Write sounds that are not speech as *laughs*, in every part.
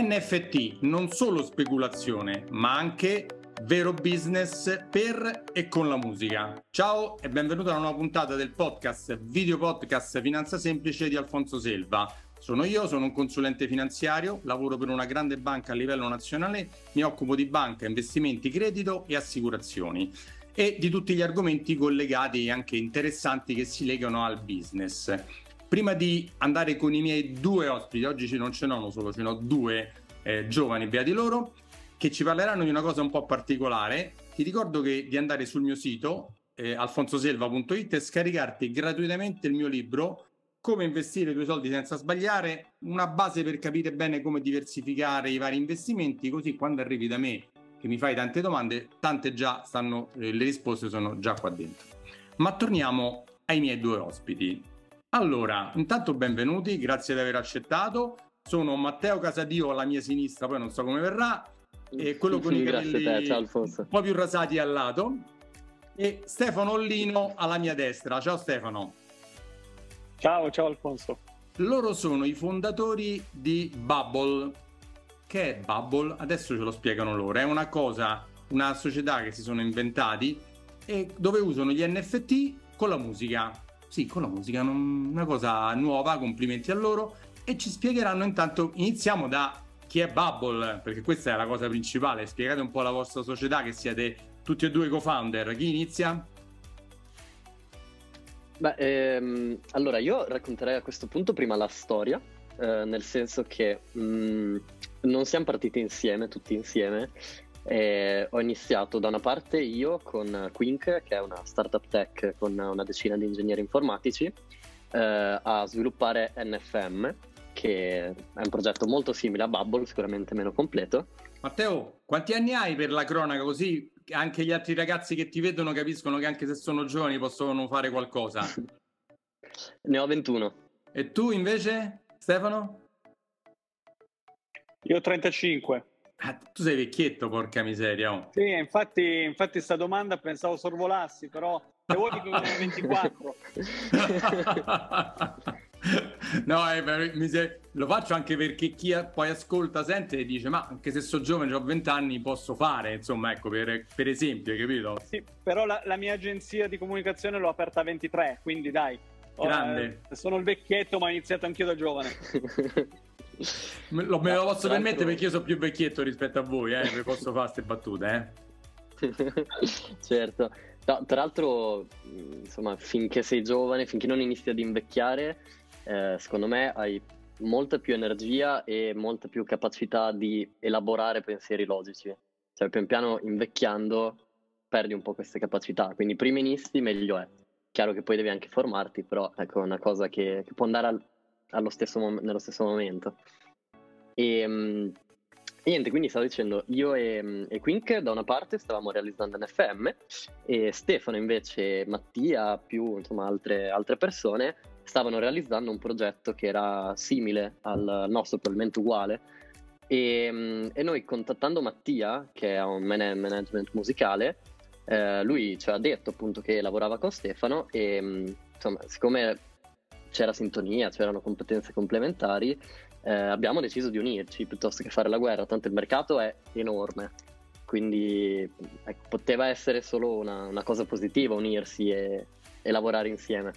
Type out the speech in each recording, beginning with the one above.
NFT, non solo speculazione, ma anche vero business per e con la musica. Ciao e benvenuto a una nuova puntata del podcast Video Podcast Finanza Semplice di Alfonso Selva. Sono io, sono un consulente finanziario, lavoro per una grande banca a livello nazionale, mi occupo di banca, investimenti, credito e assicurazioni e di tutti gli argomenti collegati e anche interessanti che si legano al business. Prima di andare con i miei due ospiti, oggi non ce n'ho solo, ce n'ho due eh, giovani, beati loro, che ci parleranno di una cosa un po' particolare. Ti ricordo che di andare sul mio sito eh, alfonsoselva.it e scaricarti gratuitamente il mio libro come investire i tuoi soldi senza sbagliare, una base per capire bene come diversificare i vari investimenti, così quando arrivi da me che mi fai tante domande, tante già stanno, eh, le risposte sono già qua dentro. Ma torniamo ai miei due ospiti. Allora, intanto benvenuti, grazie di aver accettato. Sono Matteo Casadio alla mia sinistra, poi non so come verrà, e quello con i capelli te, ciao, un po' più rasati al lato, e Stefano Ollino alla mia destra. Ciao Stefano. Ciao, ciao Alfonso. Loro sono i fondatori di Bubble, che è Bubble? Adesso ce lo spiegano loro. È una cosa, una società che si sono inventati e dove usano gli NFT con la musica. Sì, con la musica, una cosa nuova, complimenti a loro. E ci spiegheranno intanto, iniziamo da chi è Bubble, perché questa è la cosa principale. Spiegate un po' la vostra società, che siete tutti e due co-founder. Chi inizia? Beh, ehm, allora io racconterei a questo punto prima la storia, eh, nel senso che mh, mm, non siamo partiti insieme, tutti insieme. E ho iniziato da una parte io con Quink, che è una startup tech con una decina di ingegneri informatici, eh, a sviluppare NFM, che è un progetto molto simile a Bubble, sicuramente meno completo. Matteo, quanti anni hai per la cronaca? Così anche gli altri ragazzi che ti vedono capiscono che anche se sono giovani possono fare qualcosa. *laughs* ne ho 21. E tu invece, Stefano? Io ho 35. Ah, tu sei vecchietto, porca miseria. Oh. Sì, infatti, infatti sta domanda pensavo sorvolassi, però se vuoi dico 24. *laughs* no, eh, se... lo faccio anche perché chi poi ascolta, sente e dice ma anche se sono giovane, ho 20 anni, posso fare, insomma, ecco, per, per esempio, capito? Sì, però la, la, mia agenzia di comunicazione l'ho aperta a 23, quindi dai. Grande. Oh, eh, sono il vecchietto, ma ho iniziato anch'io da giovane. *laughs* me, lo, me lo posso permettere perché io sono più vecchietto rispetto a voi, eh, vi posso fare queste battute, eh. *laughs* certo. No, tra l'altro, insomma, finché sei giovane, finché non inizi ad invecchiare, eh, secondo me hai molta più energia e molta più capacità di elaborare pensieri logici. Cioè, pian piano invecchiando perdi un po' queste capacità, quindi prima inizi meglio è. Chiaro che poi devi anche formarti, però ecco, è una cosa che, che può andare al, stesso mom- nello stesso momento. E, um, niente, quindi stavo dicendo, io e, e, Quink da una parte stavamo realizzando NFM e Stefano invece, Mattia, più insomma altre, altre persone, stavano realizzando un progetto che era simile al nostro, probabilmente uguale. E, e noi contattando Mattia, che è un man- management musicale, eh, lui ci ha detto appunto che lavorava con Stefano e insomma, siccome c'era sintonia, c'erano competenze complementari, eh, abbiamo deciso di unirci piuttosto che fare la guerra, tanto il mercato è enorme, quindi ecco, poteva essere solo una, una, cosa positiva unirsi e, e lavorare insieme.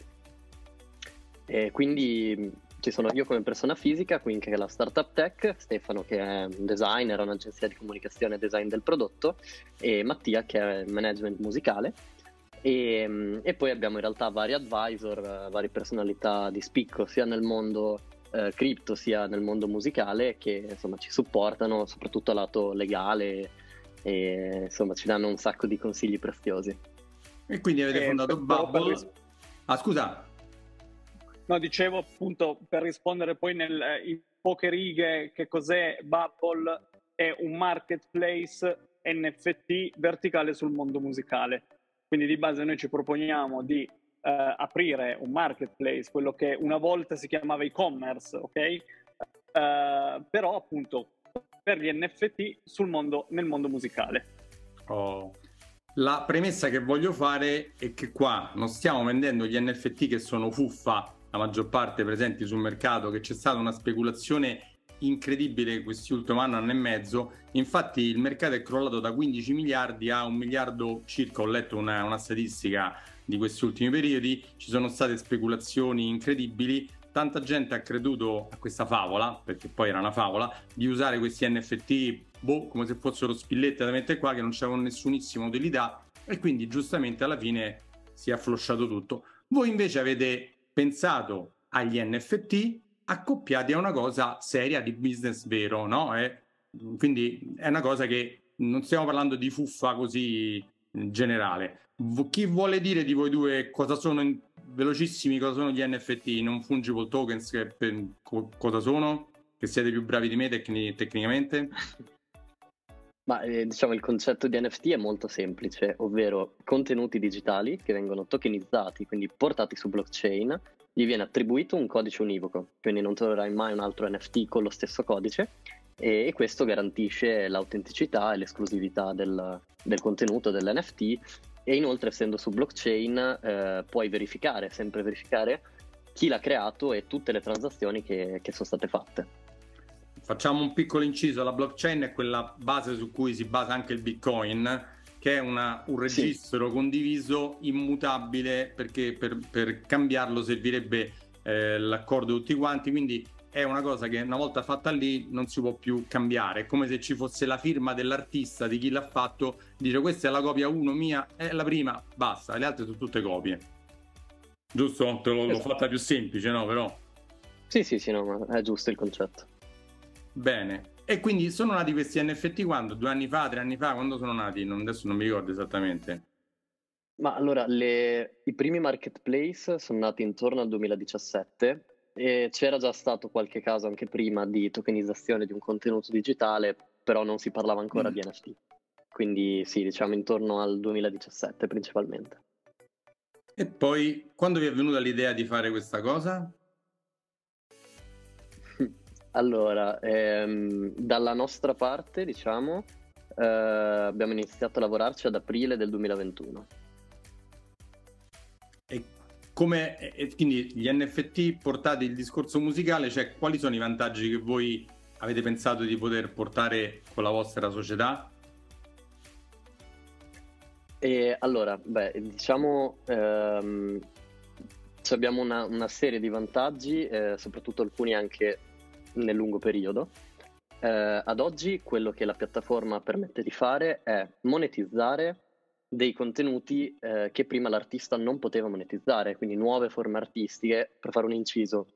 E quindi ci sono io come persona fisica, quindi che è la startup tech, Stefano che è un designer, un'agenzia di comunicazione e design del prodotto, e Mattia che è management musicale. E, e, poi abbiamo in realtà vari advisor, varie personalità di spicco sia nel mondo eh, cripto sia nel mondo musicale che insomma ci supportano soprattutto a lato legale e insomma ci danno un sacco di consigli preziosi. E quindi avete eh, fondato Bubble. Ris- ah scusa. No, dicevo appunto per rispondere poi nel, eh, in poche righe che cos'è Bubble è un marketplace NFT verticale sul mondo musicale quindi di base noi ci proponiamo di eh, aprire un marketplace, quello che una volta si chiamava e-commerce, ok? Eh, però appunto per gli NFT sul mondo, nel mondo musicale. Oh. La premessa che voglio fare è che qua non stiamo vendendo gli NFT che sono fuffa, la maggior parte presenti sul mercato, che c'è stata una speculazione incredibile questi ultimi anni, anno e mezzo. Infatti il mercato è crollato da 15 miliardi a un miliardo circa. Ho letto una, una statistica di questi ultimi periodi. Ci sono state speculazioni incredibili. Tanta gente ha creduto a questa favola, perché poi era una favola, di usare questi NFT boh, come se fossero spillette da mettere qua che non c'avevano nessunissima utilità e quindi giustamente alla fine si è afflosciato tutto. Voi invece avete pensato agli NFT accoppiati a una cosa seria di business vero, no? È, quindi è una cosa che non stiamo parlando di fuffa così generale. Chi vuole dire di voi due cosa sono in, velocissimi cosa sono gli NFT, non fungible tokens, che per, co, cosa sono? Che siete più bravi di me tecni, tecnicamente? Ma eh, diciamo il concetto di NFT è molto semplice, ovvero contenuti digitali che vengono tokenizzati, quindi portati su blockchain, gli viene attribuito un codice univoco, quindi non troverai mai un altro NFT con lo stesso codice e, questo garantisce l'autenticità e l'esclusività del, del contenuto dell'NFT e inoltre essendo su blockchain eh, puoi verificare, sempre verificare chi l'ha creato e tutte le transazioni che, che sono state fatte. Facciamo un piccolo inciso, la blockchain è quella base su cui si basa anche il Bitcoin, che è una, un registro sì. condiviso immutabile perché per, per cambiarlo servirebbe eh, l'accordo di tutti quanti, quindi è una cosa che una volta fatta lì non si può più cambiare, è come se ci fosse la firma dell'artista, di chi l'ha fatto, dire questa è la copia 1 mia, è la prima, basta, le altre sono tutte copie. Giusto? Te l'ho, esatto. l'ho fatta più semplice, no? Però... Sì, sì, sì, no, è giusto il concetto. Bene. E quindi sono nati questi NFT quando? Due anni fa, tre anni fa? Quando sono nati? Non, adesso non mi ricordo esattamente. Ma allora, le, i primi marketplace sono nati intorno al 2017 e c'era già stato qualche caso anche prima di tokenizzazione di un contenuto digitale, però non si parlava ancora mm. di NFT. Quindi sì, diciamo intorno al 2017 principalmente. E poi, quando vi è venuta l'idea di fare questa cosa? Allora, ehm, dalla nostra parte, diciamo, eh, abbiamo iniziato a lavorarci ad aprile del 2021. E come, e quindi gli NFT portati il discorso musicale, cioè quali sono i vantaggi che voi avete pensato di poter portare con la vostra società? E allora, beh, diciamo, ehm, abbiamo una, una, serie di vantaggi, eh, soprattutto alcuni anche nel lungo periodo. Eh, ad oggi quello che la piattaforma permette di fare è monetizzare dei contenuti eh, che prima l'artista non poteva monetizzare, quindi nuove forme artistiche. Per fare un inciso,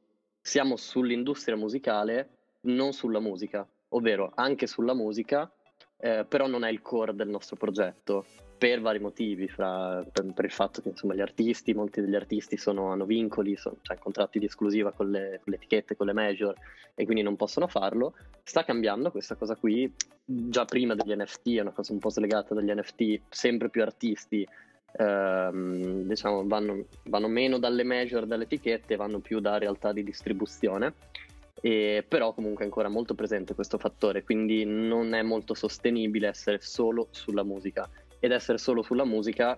siamo sull'industria musicale, non sulla musica, ovvero anche sulla musica, eh, però non è il core del nostro progetto per vari motivi, fra, per, per, il fatto che insomma, gli artisti, molti degli artisti sono, hanno vincoli, sono, cioè contratti di esclusiva con le, con le, etichette, con le major e quindi non possono farlo. Sta cambiando questa cosa qui, già prima degli NFT, è una cosa un po' slegata dagli NFT, sempre più artisti ehm, diciamo, vanno, vanno meno dalle major, dalle etichette, vanno più da realtà di distribuzione. E, però comunque è ancora molto presente questo fattore, quindi non è molto sostenibile essere solo sulla musica ed essere solo sulla musica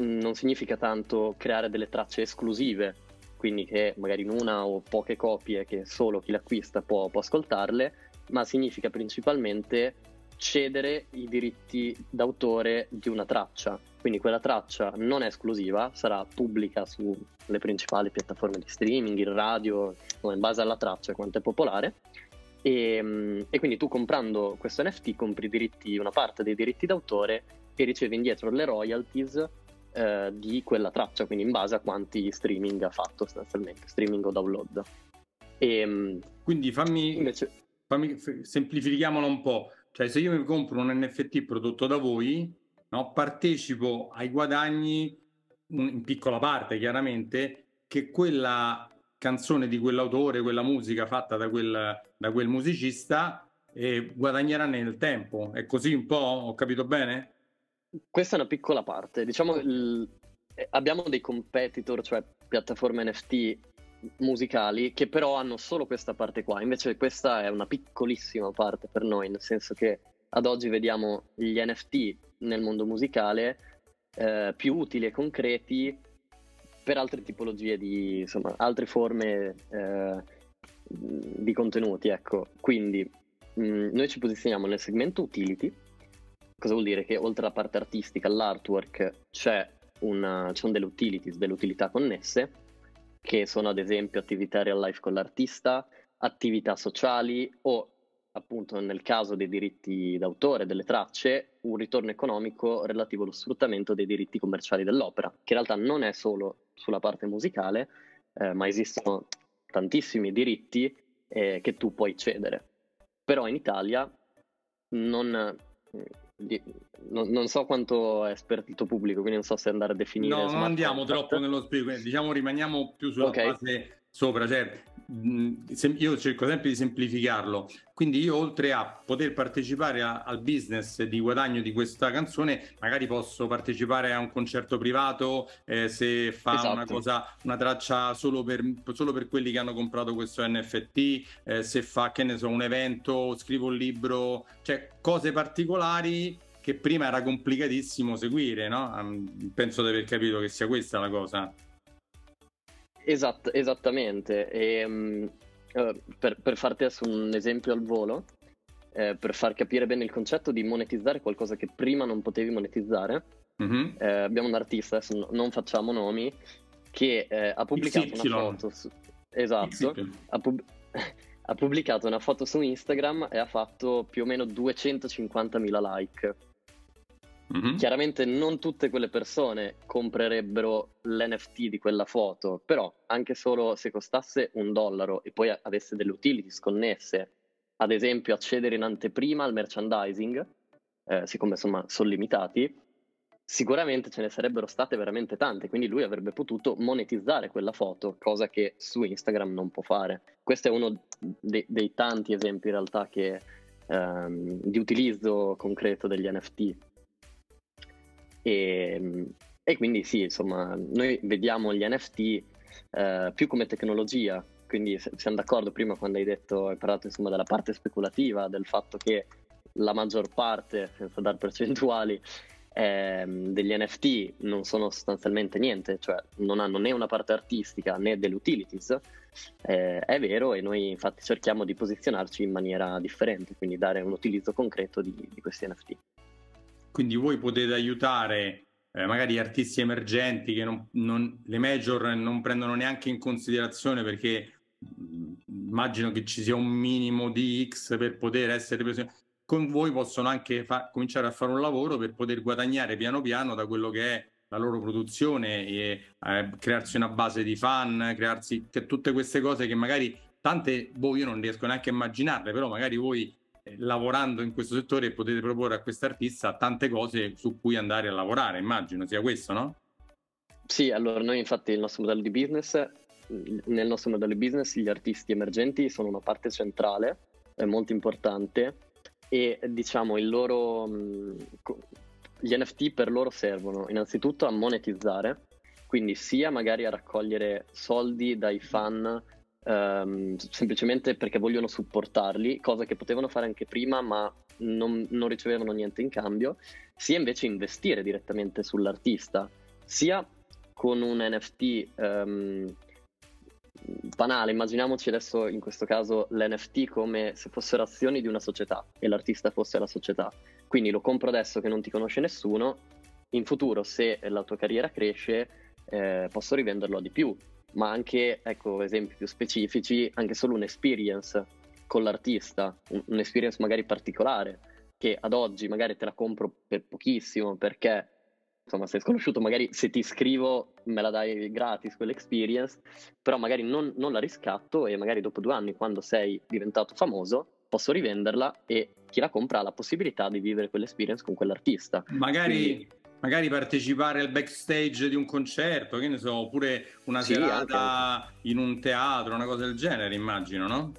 mm, non significa tanto creare delle tracce esclusive, quindi che magari in una o poche copie che solo chi l'acquista può, può ascoltarle, ma significa principalmente cedere i diritti d'autore di una traccia. Quindi quella traccia non è esclusiva, sarà pubblica sulle principali piattaforme di streaming, in radio, in base alla traccia quanto è popolare, e, ehm, e, quindi tu comprando questo NFT compri diritti, una parte dei diritti d'autore e ricevi indietro le royalties eh, di quella traccia, quindi in base a quanti streaming ha fatto sostanzialmente, streaming o download. E, ehm, quindi fammi, invece... fammi semplifichiamolo un po', cioè se io mi compro un NFT prodotto da voi, no, partecipo ai guadagni in piccola parte chiaramente che quella canzone di quell'autore, quella musica fatta da quel, da quel musicista e guadagnerà nel tempo. È così un po'? Ho capito bene? Questa è una piccola parte. Diciamo il, eh, abbiamo dei competitor, cioè piattaforme NFT musicali che però hanno solo questa parte qua. Invece questa è una piccolissima parte per noi, nel senso che ad oggi vediamo gli NFT nel mondo musicale eh, più utili e concreti per altre tipologie di, insomma, altre forme eh, di contenuti, ecco. Quindi mh, mm, noi ci posizioniamo nel segmento utility. Cosa vuol dire? Che oltre alla parte artistica, all'artwork, c'è, una, ci sono delle utilities, delle utilità connesse, che sono ad esempio attività real life con l'artista, attività sociali o appunto nel caso dei diritti d'autore, delle tracce, un ritorno economico relativo allo sfruttamento dei diritti commerciali dell'opera, che in realtà non è solo sulla parte musicale, eh, ma esistono tantissimi diritti eh, che tu puoi cedere. Però in Italia non, non, non, so quanto è spertito pubblico, quindi non so se andare a definire. No, non andiamo troppo nello spiego, diciamo rimaniamo più sulla okay. base sopra, cioè io cerco sempre di semplificarlo, quindi io oltre a poter partecipare a, al business di guadagno di questa canzone, magari posso partecipare a un concerto privato eh, se fa esatto. una cosa, una traccia solo per, solo per quelli che hanno comprato questo NFT, eh, se fa, che ne so, un evento, scrivo un libro, cioè cose particolari che prima era complicatissimo seguire, no? Penso di aver capito che sia questa la cosa. Esatto, esattamente. E, um, uh, per, per, farti adesso un esempio al volo, eh, per far capire bene il concetto di monetizzare qualcosa che prima non potevi monetizzare, mm-hmm. eh, abbiamo un artista, adesso no, non facciamo nomi, che eh, ha pubblicato XY. una foto su... Esatto, ha, pub... *laughs* ha pubblicato una foto su Instagram e ha fatto più o meno 250.000 like. Mm-hmm. Chiaramente non tutte quelle persone comprerebbero l'NFT di quella foto, però anche solo se costasse un dollaro e poi avesse delle utilities connesse, ad esempio accedere in anteprima al merchandising, eh, siccome insomma sono limitati, sicuramente ce ne sarebbero state veramente tante, quindi lui avrebbe potuto monetizzare quella foto, cosa che su Instagram non può fare. Questo è uno de- dei tanti esempi in realtà che, ehm, di utilizzo concreto degli NFT. E, e quindi sì, insomma, noi vediamo gli NFT eh, più come tecnologia, quindi siamo d'accordo prima quando hai detto, hai parlato insomma della parte speculativa, del fatto che la maggior parte, senza dar percentuali, eh, degli NFT non sono sostanzialmente niente, cioè non hanno né una parte artistica né delle utilities, eh, è vero e noi infatti cerchiamo di posizionarci in maniera differente, quindi dare un utilizzo concreto di, di questi NFT. Quindi voi potete aiutare eh, magari artisti emergenti che non, non, le major non prendono neanche in considerazione perché mh, immagino che ci sia un minimo di X per poter essere presi. Con voi possono anche fa- cominciare a fare un lavoro per poter guadagnare piano piano da quello che è la loro produzione e eh, crearsi una base di fan, crearsi che tutte queste cose che magari tante, boh, io non riesco neanche a immaginarle, però magari voi lavorando in questo settore potete proporre a quest'artista tante cose su cui andare a lavorare, immagino sia questo, no? Sì, allora noi infatti il nostro modello di business, nel nostro modello di business gli artisti emergenti sono una parte centrale, è molto importante e diciamo il loro, gli NFT per loro servono innanzitutto a monetizzare, quindi sia magari a raccogliere soldi dai fan um, semplicemente perché vogliono supportarli, cosa che potevano fare anche prima ma non, non ricevevano niente in cambio, sia invece investire direttamente sull'artista, sia con un NFT um, ehm, banale, immaginiamoci adesso in questo caso l'NFT come se fossero azioni di una società e l'artista fosse la società. Quindi lo compro adesso che non ti conosce nessuno, in futuro se la tua carriera cresce eh, posso rivenderlo di più ma anche, ecco, esempi più specifici, anche solo un'experience con l'artista, un'experience magari particolare, che ad oggi magari te la compro per pochissimo perché insomma sei sconosciuto, magari se ti scrivo me la dai gratis quell'experience, però magari non, non, la riscatto e magari dopo due anni quando sei diventato famoso posso rivenderla e chi la compra ha la possibilità di vivere quell'experience con quell'artista. Magari Quindi, magari partecipare al backstage di un concerto, che ne so, oppure una sì, serata anche. in un teatro, una cosa del genere, immagino, no?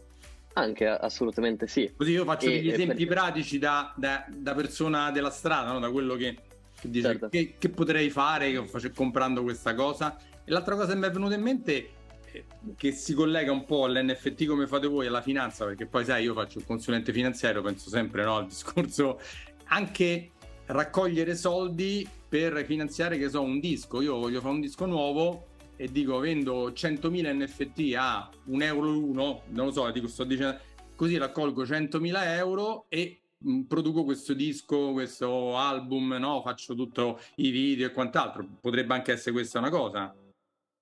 Anche, assolutamente sì. Così io faccio e, degli esempi per... pratici da, da, da, persona della strada, no? da quello che, che dice certo. che, che, potrei fare che faccio, comprando questa cosa. E l'altra cosa che mi è venuta in mente eh, che si collega un po' all'NFT come fate voi alla finanza, perché poi sai, io faccio il consulente finanziario, penso sempre no, al discorso anche raccogliere soldi per finanziare, che so, un disco. Io voglio fare un disco nuovo, e dico vendo 100.000 NFT a un euro l'uno, non lo so, dico, sto dicendo, così raccolgo 100.000 euro e mh, produco questo disco, questo album, no? faccio tutti i video e quant'altro. Potrebbe anche essere questa una cosa.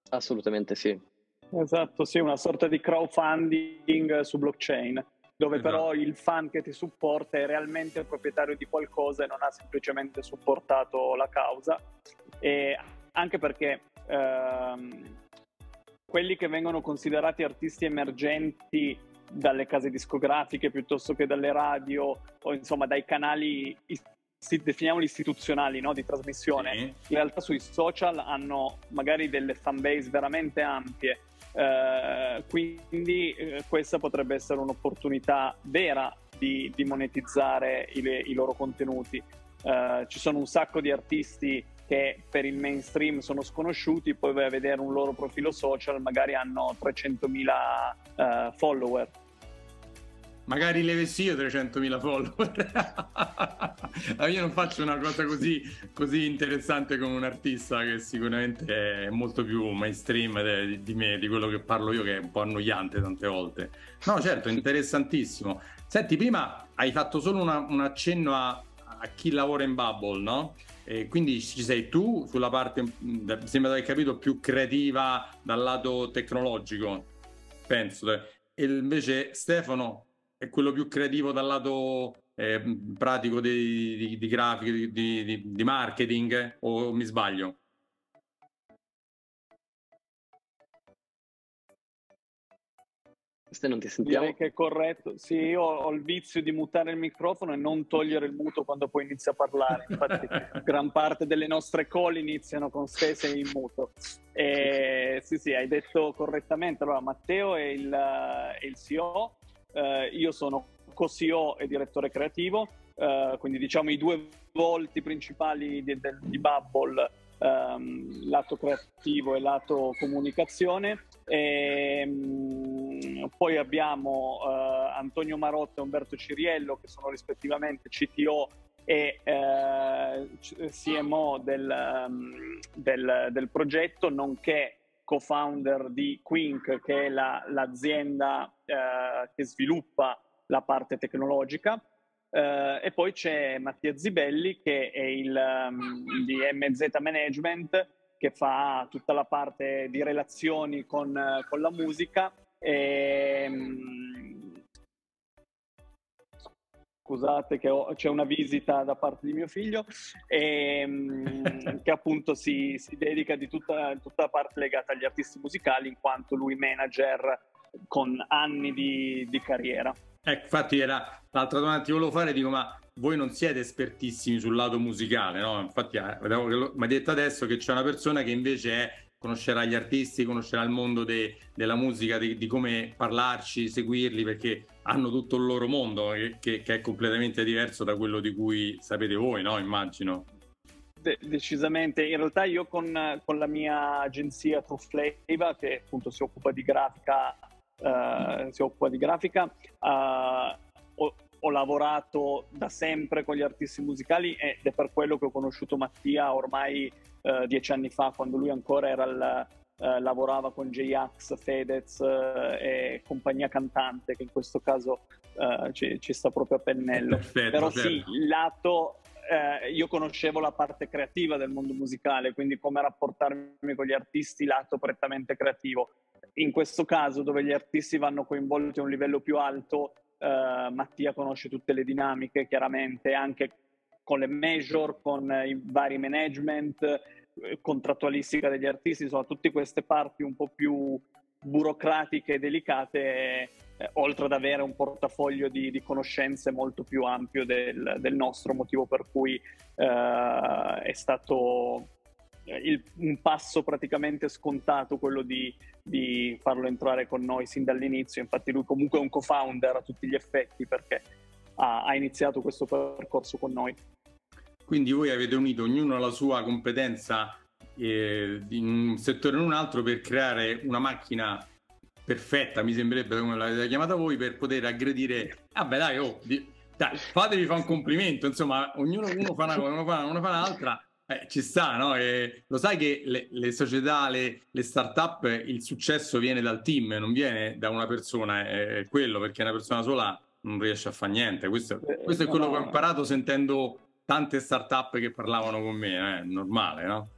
Assolutamente sì. Esatto, sì, una sorta di crowdfunding su blockchain, dove esatto. però il fan che ti supporta è realmente il proprietario di qualcosa e non ha semplicemente supportato la causa. E anche perché ehm, quelli che vengono considerati artisti emergenti dalle case discografiche piuttosto che dalle radio o insomma dai canali definiamoli istituzionali no, di trasmissione, sì. in realtà sui social hanno magari delle fanbase veramente ampie. Eh, quindi eh, questa potrebbe essere un'opportunità vera di, di monetizzare i, i, loro contenuti. Eh, ci sono un sacco di artisti che per il mainstream sono sconosciuti, poi vai a vedere un loro profilo social, magari hanno 300.000 eh, follower Magari le vessi io 300.000 follower. *laughs* io non faccio una cosa così, così, interessante come un artista che sicuramente è molto più mainstream di, di, me, di quello che parlo io, che è un po' annoiante tante volte. No, certo, interessantissimo. Senti, prima hai fatto solo una, un accenno a, a, chi lavora in Bubble, no? E quindi ci sei tu sulla parte, mi sembra di aver capito, più creativa dal lato tecnologico, penso. E invece Stefano è quello più creativo dal lato eh, pratico di, di, di grafica, di, di, marketing, o mi sbaglio? Queste non ti sentiamo. Direi che è corretto. Sì, io ho il vizio di mutare il microfono e non togliere il muto quando poi inizia a parlare. Infatti, *laughs* gran parte delle nostre call iniziano con stese in muto. E, sì, sì, hai detto correttamente. Allora, Matteo è il, è il CEO eh, io sono co-CEO e direttore creativo, eh, quindi diciamo i due volti principali di, di, Bubble, ehm, lato creativo e lato comunicazione. E, mh, poi abbiamo eh, Antonio Marotta e Umberto Ciriello che sono rispettivamente CTO e eh, CMO del, um, del, del, progetto, nonché co-founder di Quink, che è la, l'azienda eh, che sviluppa la parte tecnologica. Eh, e poi c'è Mattia Zibelli, che è il um, di MZ Management, che fa tutta la parte di relazioni con, con la musica. E, um, scusate che ho, c'è una visita da parte di mio figlio, e, ehm, *laughs* che appunto si, si dedica di tutta, tutta, la parte legata agli artisti musicali in quanto lui manager con anni di, di carriera. Ecco, infatti era l'altra domanda che ti volevo fare, dico ma voi non siete espertissimi sul lato musicale, no? Infatti eh, mi hai detto adesso che c'è una persona che invece è conoscerà gli artisti, conoscerà il mondo de, della musica, di, di, come parlarci, seguirli, perché hanno tutto il loro mondo che, che, è completamente diverso da quello di cui sapete voi, no? Immagino. De- decisamente, in realtà io con, con la mia agenzia True Flavor, che appunto si occupa di grafica, uh, si occupa di grafica uh, ho, ho lavorato da sempre con gli artisti musicali ed è per quello che ho conosciuto Mattia ormai eh, dieci anni fa, quando lui ancora il, eh, lavorava con J-Ax, Fedez eh, e compagnia cantante, che in questo caso eh, ci, ci, sta proprio a pennello. Perfetto, Però certo. sì, il lato eh, io conoscevo la parte creativa del mondo musicale, quindi come rapportarmi con gli artisti, lato prettamente creativo. In questo caso, dove gli artisti vanno coinvolti a un livello più alto, eh, Mattia conosce tutte le dinamiche, chiaramente anche con le major, con i vari management, eh, contrattualistica degli artisti, insomma tutte queste parti un po' più burocratiche e delicate, eh, oltre ad avere un portafoglio di, di conoscenze molto più ampio del, del, nostro, motivo per cui eh, è stato eh, il, un passo praticamente scontato quello di, di, farlo entrare con noi sin dall'inizio. Infatti, lui comunque è un co-founder a tutti gli effetti perché ha, ha iniziato questo percorso con noi. Quindi voi avete unito ognuno la sua competenza eh, in un settore o in un altro per creare una macchina perfetta, mi sembrerebbe come l'avete chiamata voi, per poter aggredire. Vabbè, dai, oh, di... dai fatevi fa un complimento, insomma, ognuno uno fa una cosa, uno fa, uno fa un'altra. Eh, ci sta, no? E lo sai che le, le società, le, le, start-up, il successo viene dal team, non viene da una persona, è quello perché una persona sola non riesce a fare niente. Questo, eh, questo è quello che ho imparato sentendo tante start-up che parlavano con me, è eh? normale, no?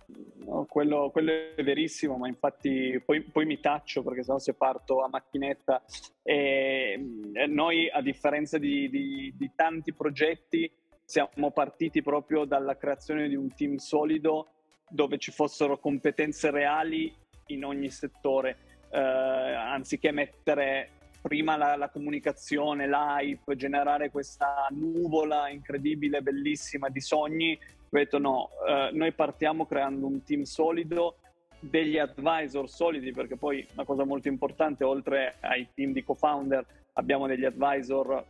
no quello, quello, è verissimo, ma infatti poi, poi mi taccio perché sennò se parto a macchinetta. E, e noi, a differenza di, di, di tanti progetti, siamo partiti proprio dalla creazione di un team solido dove ci fossero competenze reali in ogni settore, eh, anziché mettere prima la, la, comunicazione, l'hype, generare questa nuvola incredibile, bellissima di sogni. Ho detto no, eh, noi partiamo creando un team solido, degli advisor solidi, perché poi una cosa molto importante, oltre ai team di co-founder, abbiamo degli advisor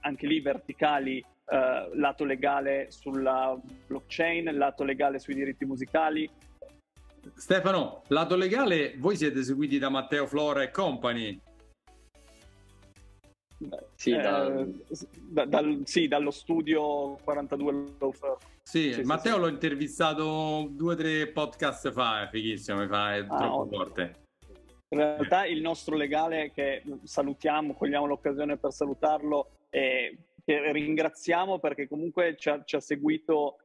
anche lì verticali, eh, lato legale sulla blockchain, lato legale sui diritti musicali. Stefano, lato legale, voi siete seguiti da Matteo Flora e Company, sì, eh, da... Da, dal, sì, dallo studio 42 Law Firm. Sì, sì Matteo sì, l'ho intervistato due o tre podcast fa, è fighissimo, mi fa, è ah, troppo ottimo. forte. In realtà il nostro legale, che salutiamo, cogliamo l'occasione per salutarlo, e che ringraziamo perché comunque ci ha, ci ha seguito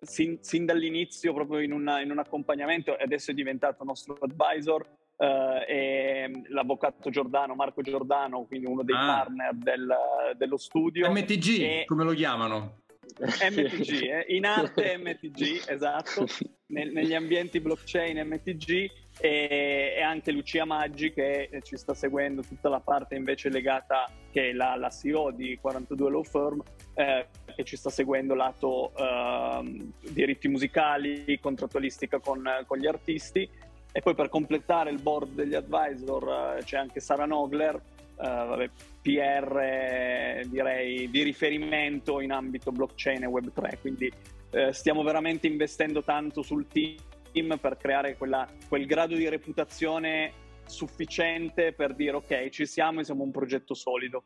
sin, sin, dall'inizio proprio in, una, in un accompagnamento e adesso è diventato nostro advisor Uh, e l'avvocato Giordano, Marco Giordano, quindi uno dei ah. partner del, dello studio. MTG, e... come lo chiamano? *laughs* MTG, eh? in arte MTG, esatto, Nel, negli ambienti blockchain MTG e, e, anche Lucia Maggi che ci sta seguendo tutta la parte invece legata, che è la, la CEO di 42 Law Firm, eh, che ci sta seguendo lato eh, diritti musicali, contrattualistica con, con gli artisti e poi per completare il board degli advisor eh, c'è anche Sara Nogler, eh, PR direi di riferimento in ambito blockchain e Web3, quindi eh, stiamo veramente investendo tanto sul team per creare quella, quel grado di reputazione sufficiente per dire ok, ci siamo e siamo un progetto solido.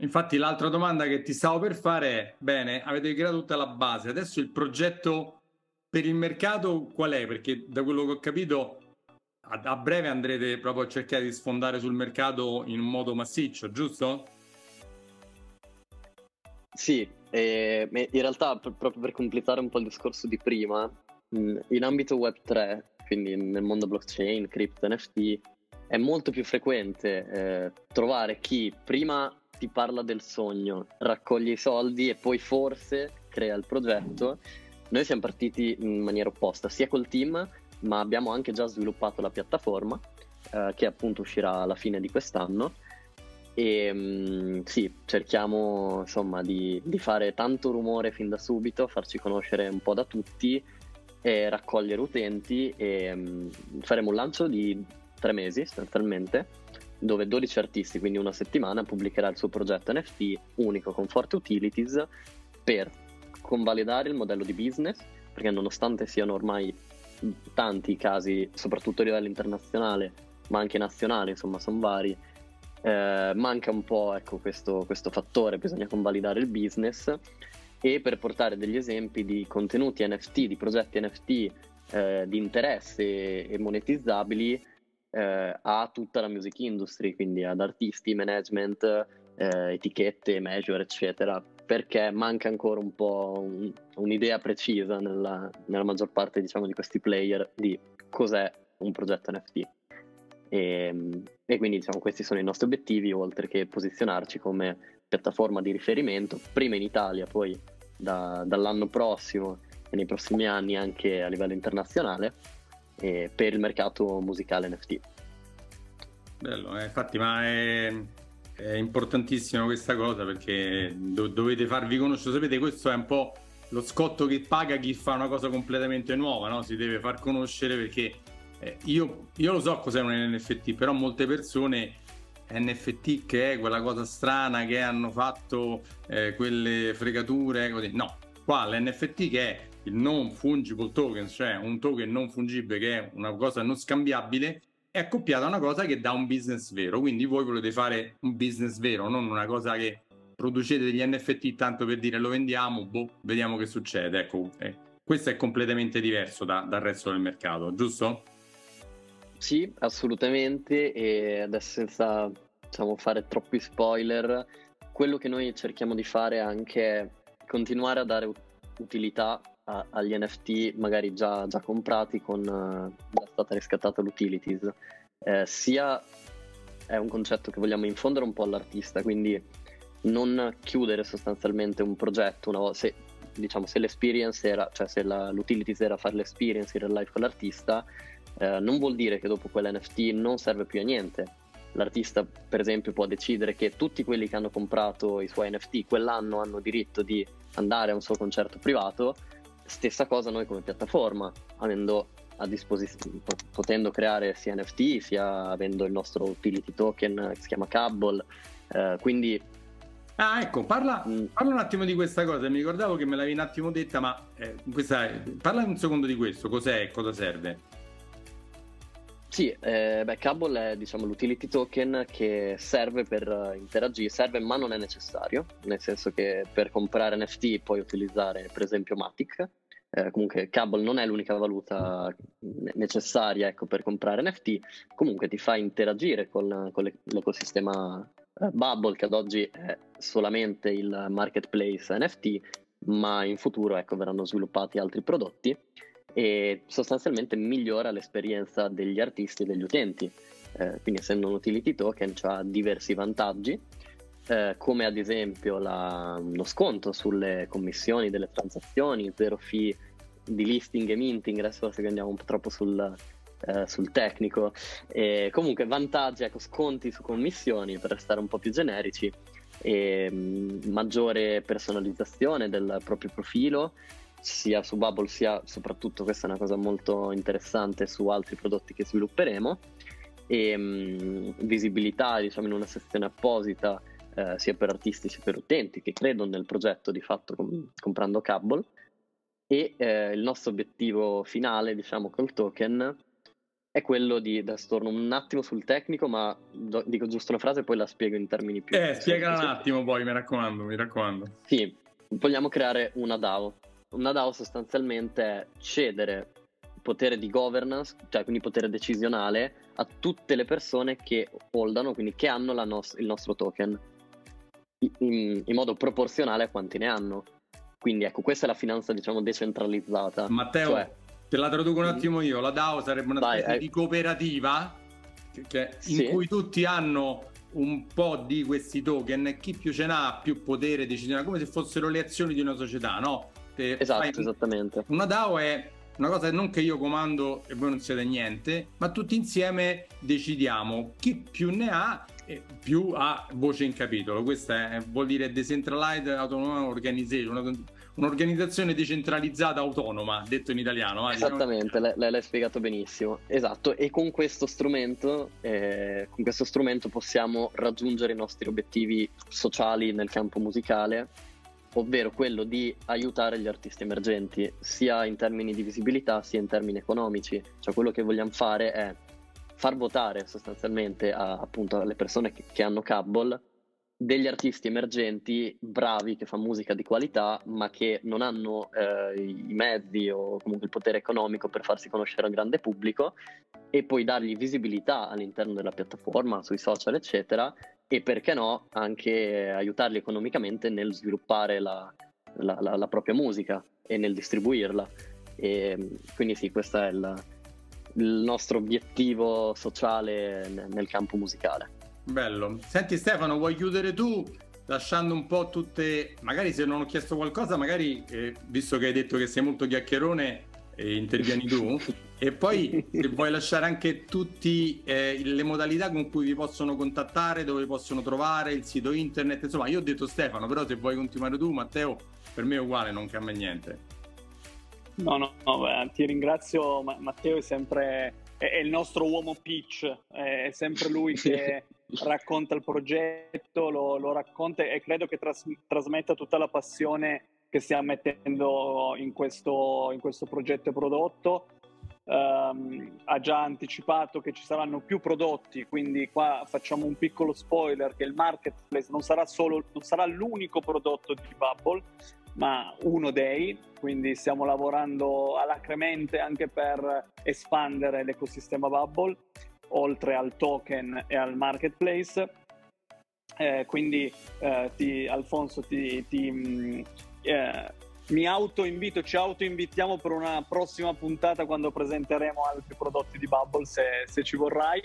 Infatti l'altra domanda che ti stavo per fare è, bene, avete creato tutta la base, adesso il progetto per il mercato qual è? Perché da quello che ho capito a, a breve andrete proprio a cercare di sfondare sul mercato in un modo massiccio, giusto? Sì, eh, in realtà per, proprio per completare un po' il discorso di prima, in ambito Web3, quindi nel mondo blockchain, crypto, NFT, è molto più frequente eh, trovare chi prima ti parla del sogno, raccoglie i soldi e poi forse crea il progetto noi siamo partiti in maniera opposta, sia col team, ma abbiamo anche già sviluppato la piattaforma, eh, che appunto uscirà alla fine di quest'anno. E mh, mm, sì, cerchiamo insomma di, di, fare tanto rumore fin da subito, farci conoscere un po' da tutti e raccogliere utenti e mh, mm, faremo un lancio di tre mesi sostanzialmente dove 12 artisti, quindi una settimana, pubblicherà il suo progetto NFT unico con forti utilities per convalidare il modello di business, perché nonostante siano ormai tanti i casi, soprattutto a livello internazionale, ma anche nazionale, insomma, sono vari, eh, manca un po' ecco, questo, questo fattore, bisogna convalidare il business. E per portare degli esempi di contenuti NFT, di progetti NFT eh, di interesse e monetizzabili eh, a tutta la music industry, quindi ad artisti, management, eh, etichette, major, eccetera, perché manca ancora un po' un, un'idea precisa nella, nella, maggior parte diciamo, di questi player di cos'è un progetto NFT. E, e quindi diciamo, questi sono i nostri obiettivi, oltre che posizionarci come piattaforma di riferimento, prima in Italia, poi da, dall'anno prossimo e nei prossimi anni anche a livello internazionale, per il mercato musicale NFT. Bello, eh, infatti, ma è, è importantissima questa cosa perché do- dovete farvi conoscere. Sapete, questo è un po' lo scotto che paga chi fa una cosa completamente nuova, no? Si deve far conoscere perché eh, io, io, lo so cos'è un NFT, però molte persone NFT che è quella cosa strana che hanno fatto eh, quelle fregature, così. No, qua l'NFT che è il non fungible token, cioè un token non fungibile che è una cosa non scambiabile, è accoppiata a una cosa che dà un business vero. Quindi voi volete fare un business vero, non una cosa che producete degli NFT tanto per dire lo vendiamo, boh, vediamo che succede. Ecco, eh, questo è completamente diverso da, dal resto del mercato, giusto? Sì, assolutamente, e adesso senza diciamo, fare troppi spoiler, quello che noi cerchiamo di fare è anche continuare a dare utilità a, agli NFT magari già, già comprati con uh, già stata riscattata l'utilities. Eh, sia è un concetto che vogliamo infondere un po' all'artista, quindi non chiudere sostanzialmente un progetto una volta, se, diciamo, se l'experience era, cioè se la, l'utilities era fare l'experience in real life con l'artista, eh, non vuol dire che dopo quell'NFT non serve più a niente. L'artista, per esempio, può decidere che tutti quelli che hanno comprato i suoi NFT quell'anno hanno diritto di andare a un suo concerto privato. Stessa cosa noi come piattaforma, avendo a disposizione, potendo creare sia NFT sia avendo il nostro utility token che si chiama Cable. Eh, quindi Ah, ecco, parla, mm. parla, un attimo di questa cosa. Mi ricordavo che me l'avevi un attimo detta, ma eh, questa, parla un secondo di questo. Cos'è e cosa serve? Sì, eh, beh, Cable è diciamo, l'utility token che serve per interagire, serve ma non è necessario, nel senso che per comprare NFT puoi utilizzare per esempio Matic, eh, comunque Cable non è l'unica valuta necessaria ecco, per comprare NFT, comunque ti fa interagire con, con l'ecosistema eh, Bubble che ad oggi è solamente il marketplace NFT, ma in futuro ecco, verranno sviluppati altri prodotti e sostanzialmente migliora l'esperienza degli artisti e degli utenti. Eh, quindi essendo un utility token ha diversi vantaggi, eh, come ad esempio la, lo sconto sulle commissioni delle transazioni, zero fee di listing e minting, adesso forse andiamo un po' troppo sul, eh, sul tecnico, e comunque vantaggi, ecco, sconti su commissioni per restare un po' più generici, e, mh, mm, maggiore personalizzazione del proprio profilo, sia su Bubble sia soprattutto questa è una cosa molto interessante su altri prodotti che svilupperemo e mh, visibilità diciamo in una sezione apposita eh, sia per artisti sia per utenti che credono nel progetto di fatto com- comprando Cable e eh, il nostro obiettivo finale diciamo col token è quello di adesso torno un attimo sul tecnico ma do- dico giusto una frase e poi la spiego in termini più eh spiega un attimo poi mi raccomando mi raccomando. Sì vogliamo creare una DAO. Una DAO sostanzialmente è cedere potere di governance, cioè quindi potere decisionale, a tutte le persone che holdano, quindi che hanno nos- il nostro token, in, in, modo proporzionale a quanti ne hanno. Quindi ecco, questa è la finanza, diciamo, decentralizzata. Matteo, cioè, te la traduco un mm. attimo io, la DAO sarebbe una specie di cooperativa che, in sì. cui tutti hanno un po' di questi token, chi più ce n'ha più potere decisionale, come se fossero le azioni di una società, no? Te esatto, esattamente. Una DAO è una cosa non che io comando e voi non siete niente, ma tutti insieme decidiamo chi più ne ha più ha voce in capitolo. Questo vuol dire decentralized autonomous organization, un'organizzazione decentralizzata autonoma, detto in italiano. Eh, Esattamente, diciamo... l'hai, spiegato benissimo. Esatto, e con questo eh, con questo strumento possiamo raggiungere i nostri obiettivi sociali nel campo musicale ovvero quello di aiutare gli artisti emergenti, sia in termini di visibilità sia in termini economici. Cioè quello che vogliamo fare è far votare sostanzialmente a, appunto alle persone che, che hanno Cable degli artisti emergenti bravi che fanno musica di qualità ma che non hanno eh, i mezzi o comunque il potere economico per farsi conoscere al grande pubblico e poi dargli visibilità all'interno della piattaforma, sui social eccetera e perché no anche aiutarli economicamente nel sviluppare la, la, la, la propria musica e nel distribuirla. E, quindi sì, questo è il, il nostro obiettivo sociale nel campo musicale. Bello. Senti Stefano, vuoi chiudere tu lasciando un po' tutte, magari se non ho chiesto qualcosa, magari eh, visto che hai detto che sei molto chiacchierone, eh, intervieni tu. *laughs* E poi se vuoi lasciare anche tutte eh, le modalità con cui vi possono contattare, dove vi possono trovare, il sito internet, insomma io ho detto Stefano, però se vuoi continuare tu Matteo, per me è uguale, non cambia niente. No, no, no beh, ti ringrazio, Matteo è sempre è, il nostro uomo pitch, è sempre lui che racconta il progetto, lo, lo, racconta e credo che tras, trasmetta tutta la passione che stiamo mettendo in questo, in questo progetto e prodotto. Um, ha già anticipato che ci saranno più prodotti, quindi qua facciamo un piccolo spoiler che il marketplace non sarà, solo, non sarà l'unico prodotto di Bubble, ma uno dei, quindi stiamo lavorando alacremente anche per espandere l'ecosistema Bubble, oltre al token e al marketplace. Eh, quindi eh, ti, Alfonso ti, ti mm, eh, mi autoinvito, ci autoinvitiamo per una prossima puntata quando presenteremo altri prodotti di Bubble se, se ci vorrai.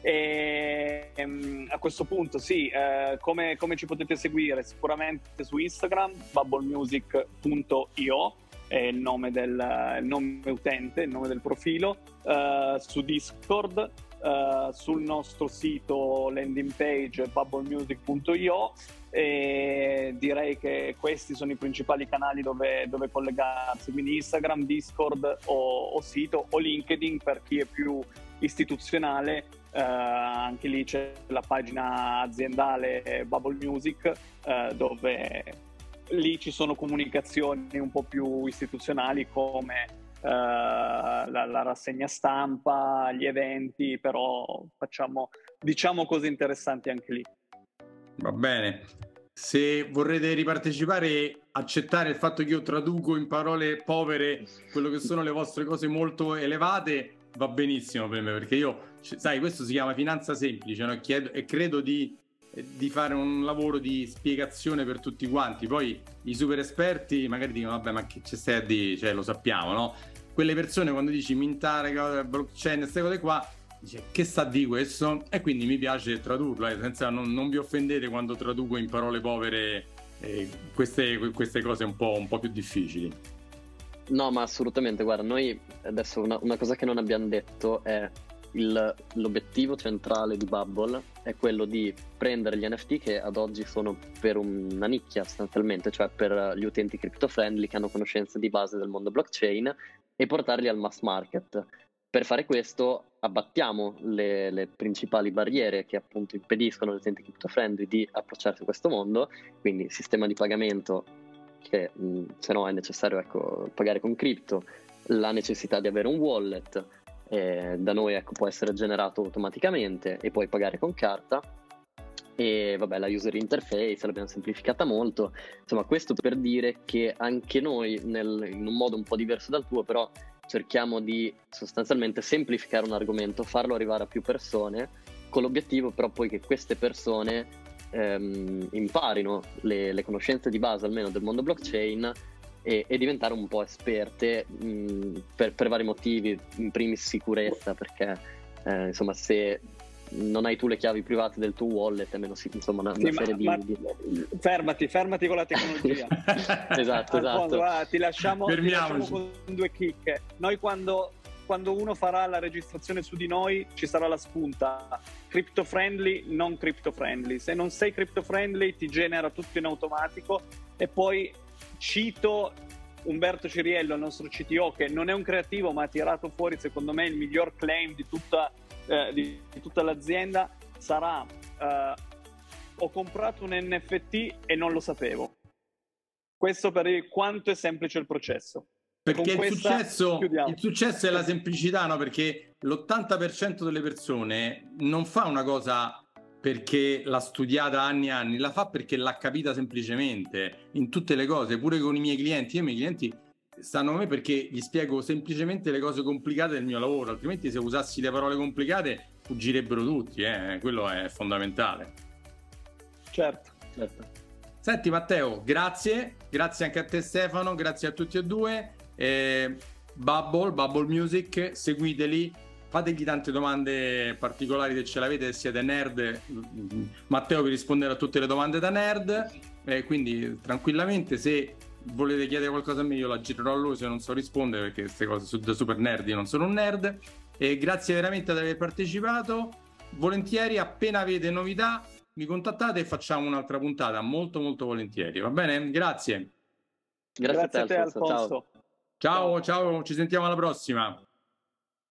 E, um, a questo punto sì, eh, come, come, ci potete seguire? Sicuramente su Instagram, bubblemusic.io è il nome, del, il nome utente, il nome del profilo, uh, su Discord uh, sul nostro sito landing page bubblemusic.io e direi che questi sono i principali canali dove, dove collegarsi, quindi Instagram, Discord o, o, sito o LinkedIn per chi è più istituzionale, uh, anche lì c'è la pagina aziendale Bubble Music uh, dove lì ci sono comunicazioni un po' più istituzionali come Uh, la, la, rassegna stampa, gli eventi, però facciamo, diciamo cose interessanti anche lì. Va bene. Se vorrete ripartecipare, accettare il fatto che io traduco in parole povere quello che sono le vostre cose molto elevate, va benissimo per me, perché io, sai, questo si chiama finanza semplice, no? Chiedo, e credo di, di, fare un lavoro di spiegazione per tutti quanti. Poi i super esperti magari dicono, vabbè, ma che c'è stai a dire? Cioè, lo sappiamo, no? Quelle persone quando dici mintare, blockchain, queste cose qua, dice che sta di questo e quindi mi piace tradurlo eh, senza non, non, vi offendete quando traduco in parole povere eh, queste, queste, cose un po', un po', più difficili no ma assolutamente guarda noi adesso una, una cosa che non abbiamo detto è il, l'obiettivo centrale di Bubble è quello di prendere gli NFT che ad oggi sono per una nicchia sostanzialmente, cioè per gli utenti crypto friendly che hanno conoscenze di base del mondo blockchain e portarli al mass market. Per fare questo abbattiamo le, le, principali barriere che appunto impediscono agli utenti crypto friendly di approcciarsi a questo mondo, quindi sistema di pagamento che mh, se no è necessario ecco, pagare con cripto, la necessità di avere un wallet, eh, da noi ecco, può essere generato automaticamente e poi pagare con carta. E vabbè la user interface l'abbiamo semplificata molto. Insomma questo per dire che anche noi nel, in un modo un po' diverso dal tuo però cerchiamo di sostanzialmente semplificare un argomento, farlo arrivare a più persone, con l'obiettivo però poi che queste persone ehm, imparino le, le, conoscenze di base almeno del mondo blockchain e, e diventare un po' esperte mh, per, per, vari motivi, in primis sicurezza, perché eh, insomma se non hai tu le chiavi private del tuo wallet, almeno sì, insomma una, sì, una serie ma, di, ma, Fermati, fermati con la tecnologia. *laughs* esatto, esatto. ah, ti, lasciamo, ti lasciamo con due chicche. Noi quando, quando uno farà la registrazione su di noi ci sarà la spunta crypto friendly, non crypto friendly. Se non sei crypto friendly ti genera tutto in automatico e poi cito Umberto Ciriello, il nostro CTO, che non è un creativo ma ha tirato fuori secondo me il miglior claim di tutta eh, di, di, tutta l'azienda sarà eh, ho comprato un NFT e non lo sapevo. Questo per dire quanto è semplice il processo. Perché il successo, il successo, è la semplicità, no? Perché l'80% delle persone non fa una cosa perché l'ha studiata anni e anni, la fa perché l'ha capita semplicemente in tutte le cose, pure con i miei clienti. Io i miei clienti stanno a me perché gli spiego semplicemente le cose complicate del mio lavoro, altrimenti se usassi le parole complicate fuggirebbero tutti, eh? quello è fondamentale. Certo, certo. Senti Matteo, grazie, grazie anche a te Stefano, grazie a tutti e due. Eh, Bubble, Bubble Music, seguiteli, fategli tante domande particolari se ce l'avete, se siete nerd. Matteo vi risponderà a tutte le domande da nerd, eh, quindi tranquillamente se volete chiedere qualcosa a me, io la girerò a lui se non so rispondere perché queste cose su da super nerd, io non sono un nerd. E grazie veramente ad aver partecipato. Volentieri, appena avete novità, mi contattate e facciamo un'altra puntata. Molto, molto volentieri. Va bene? Grazie. Grazie, grazie a te, Alfonso. Ciao. ciao, ciao, ci sentiamo alla prossima.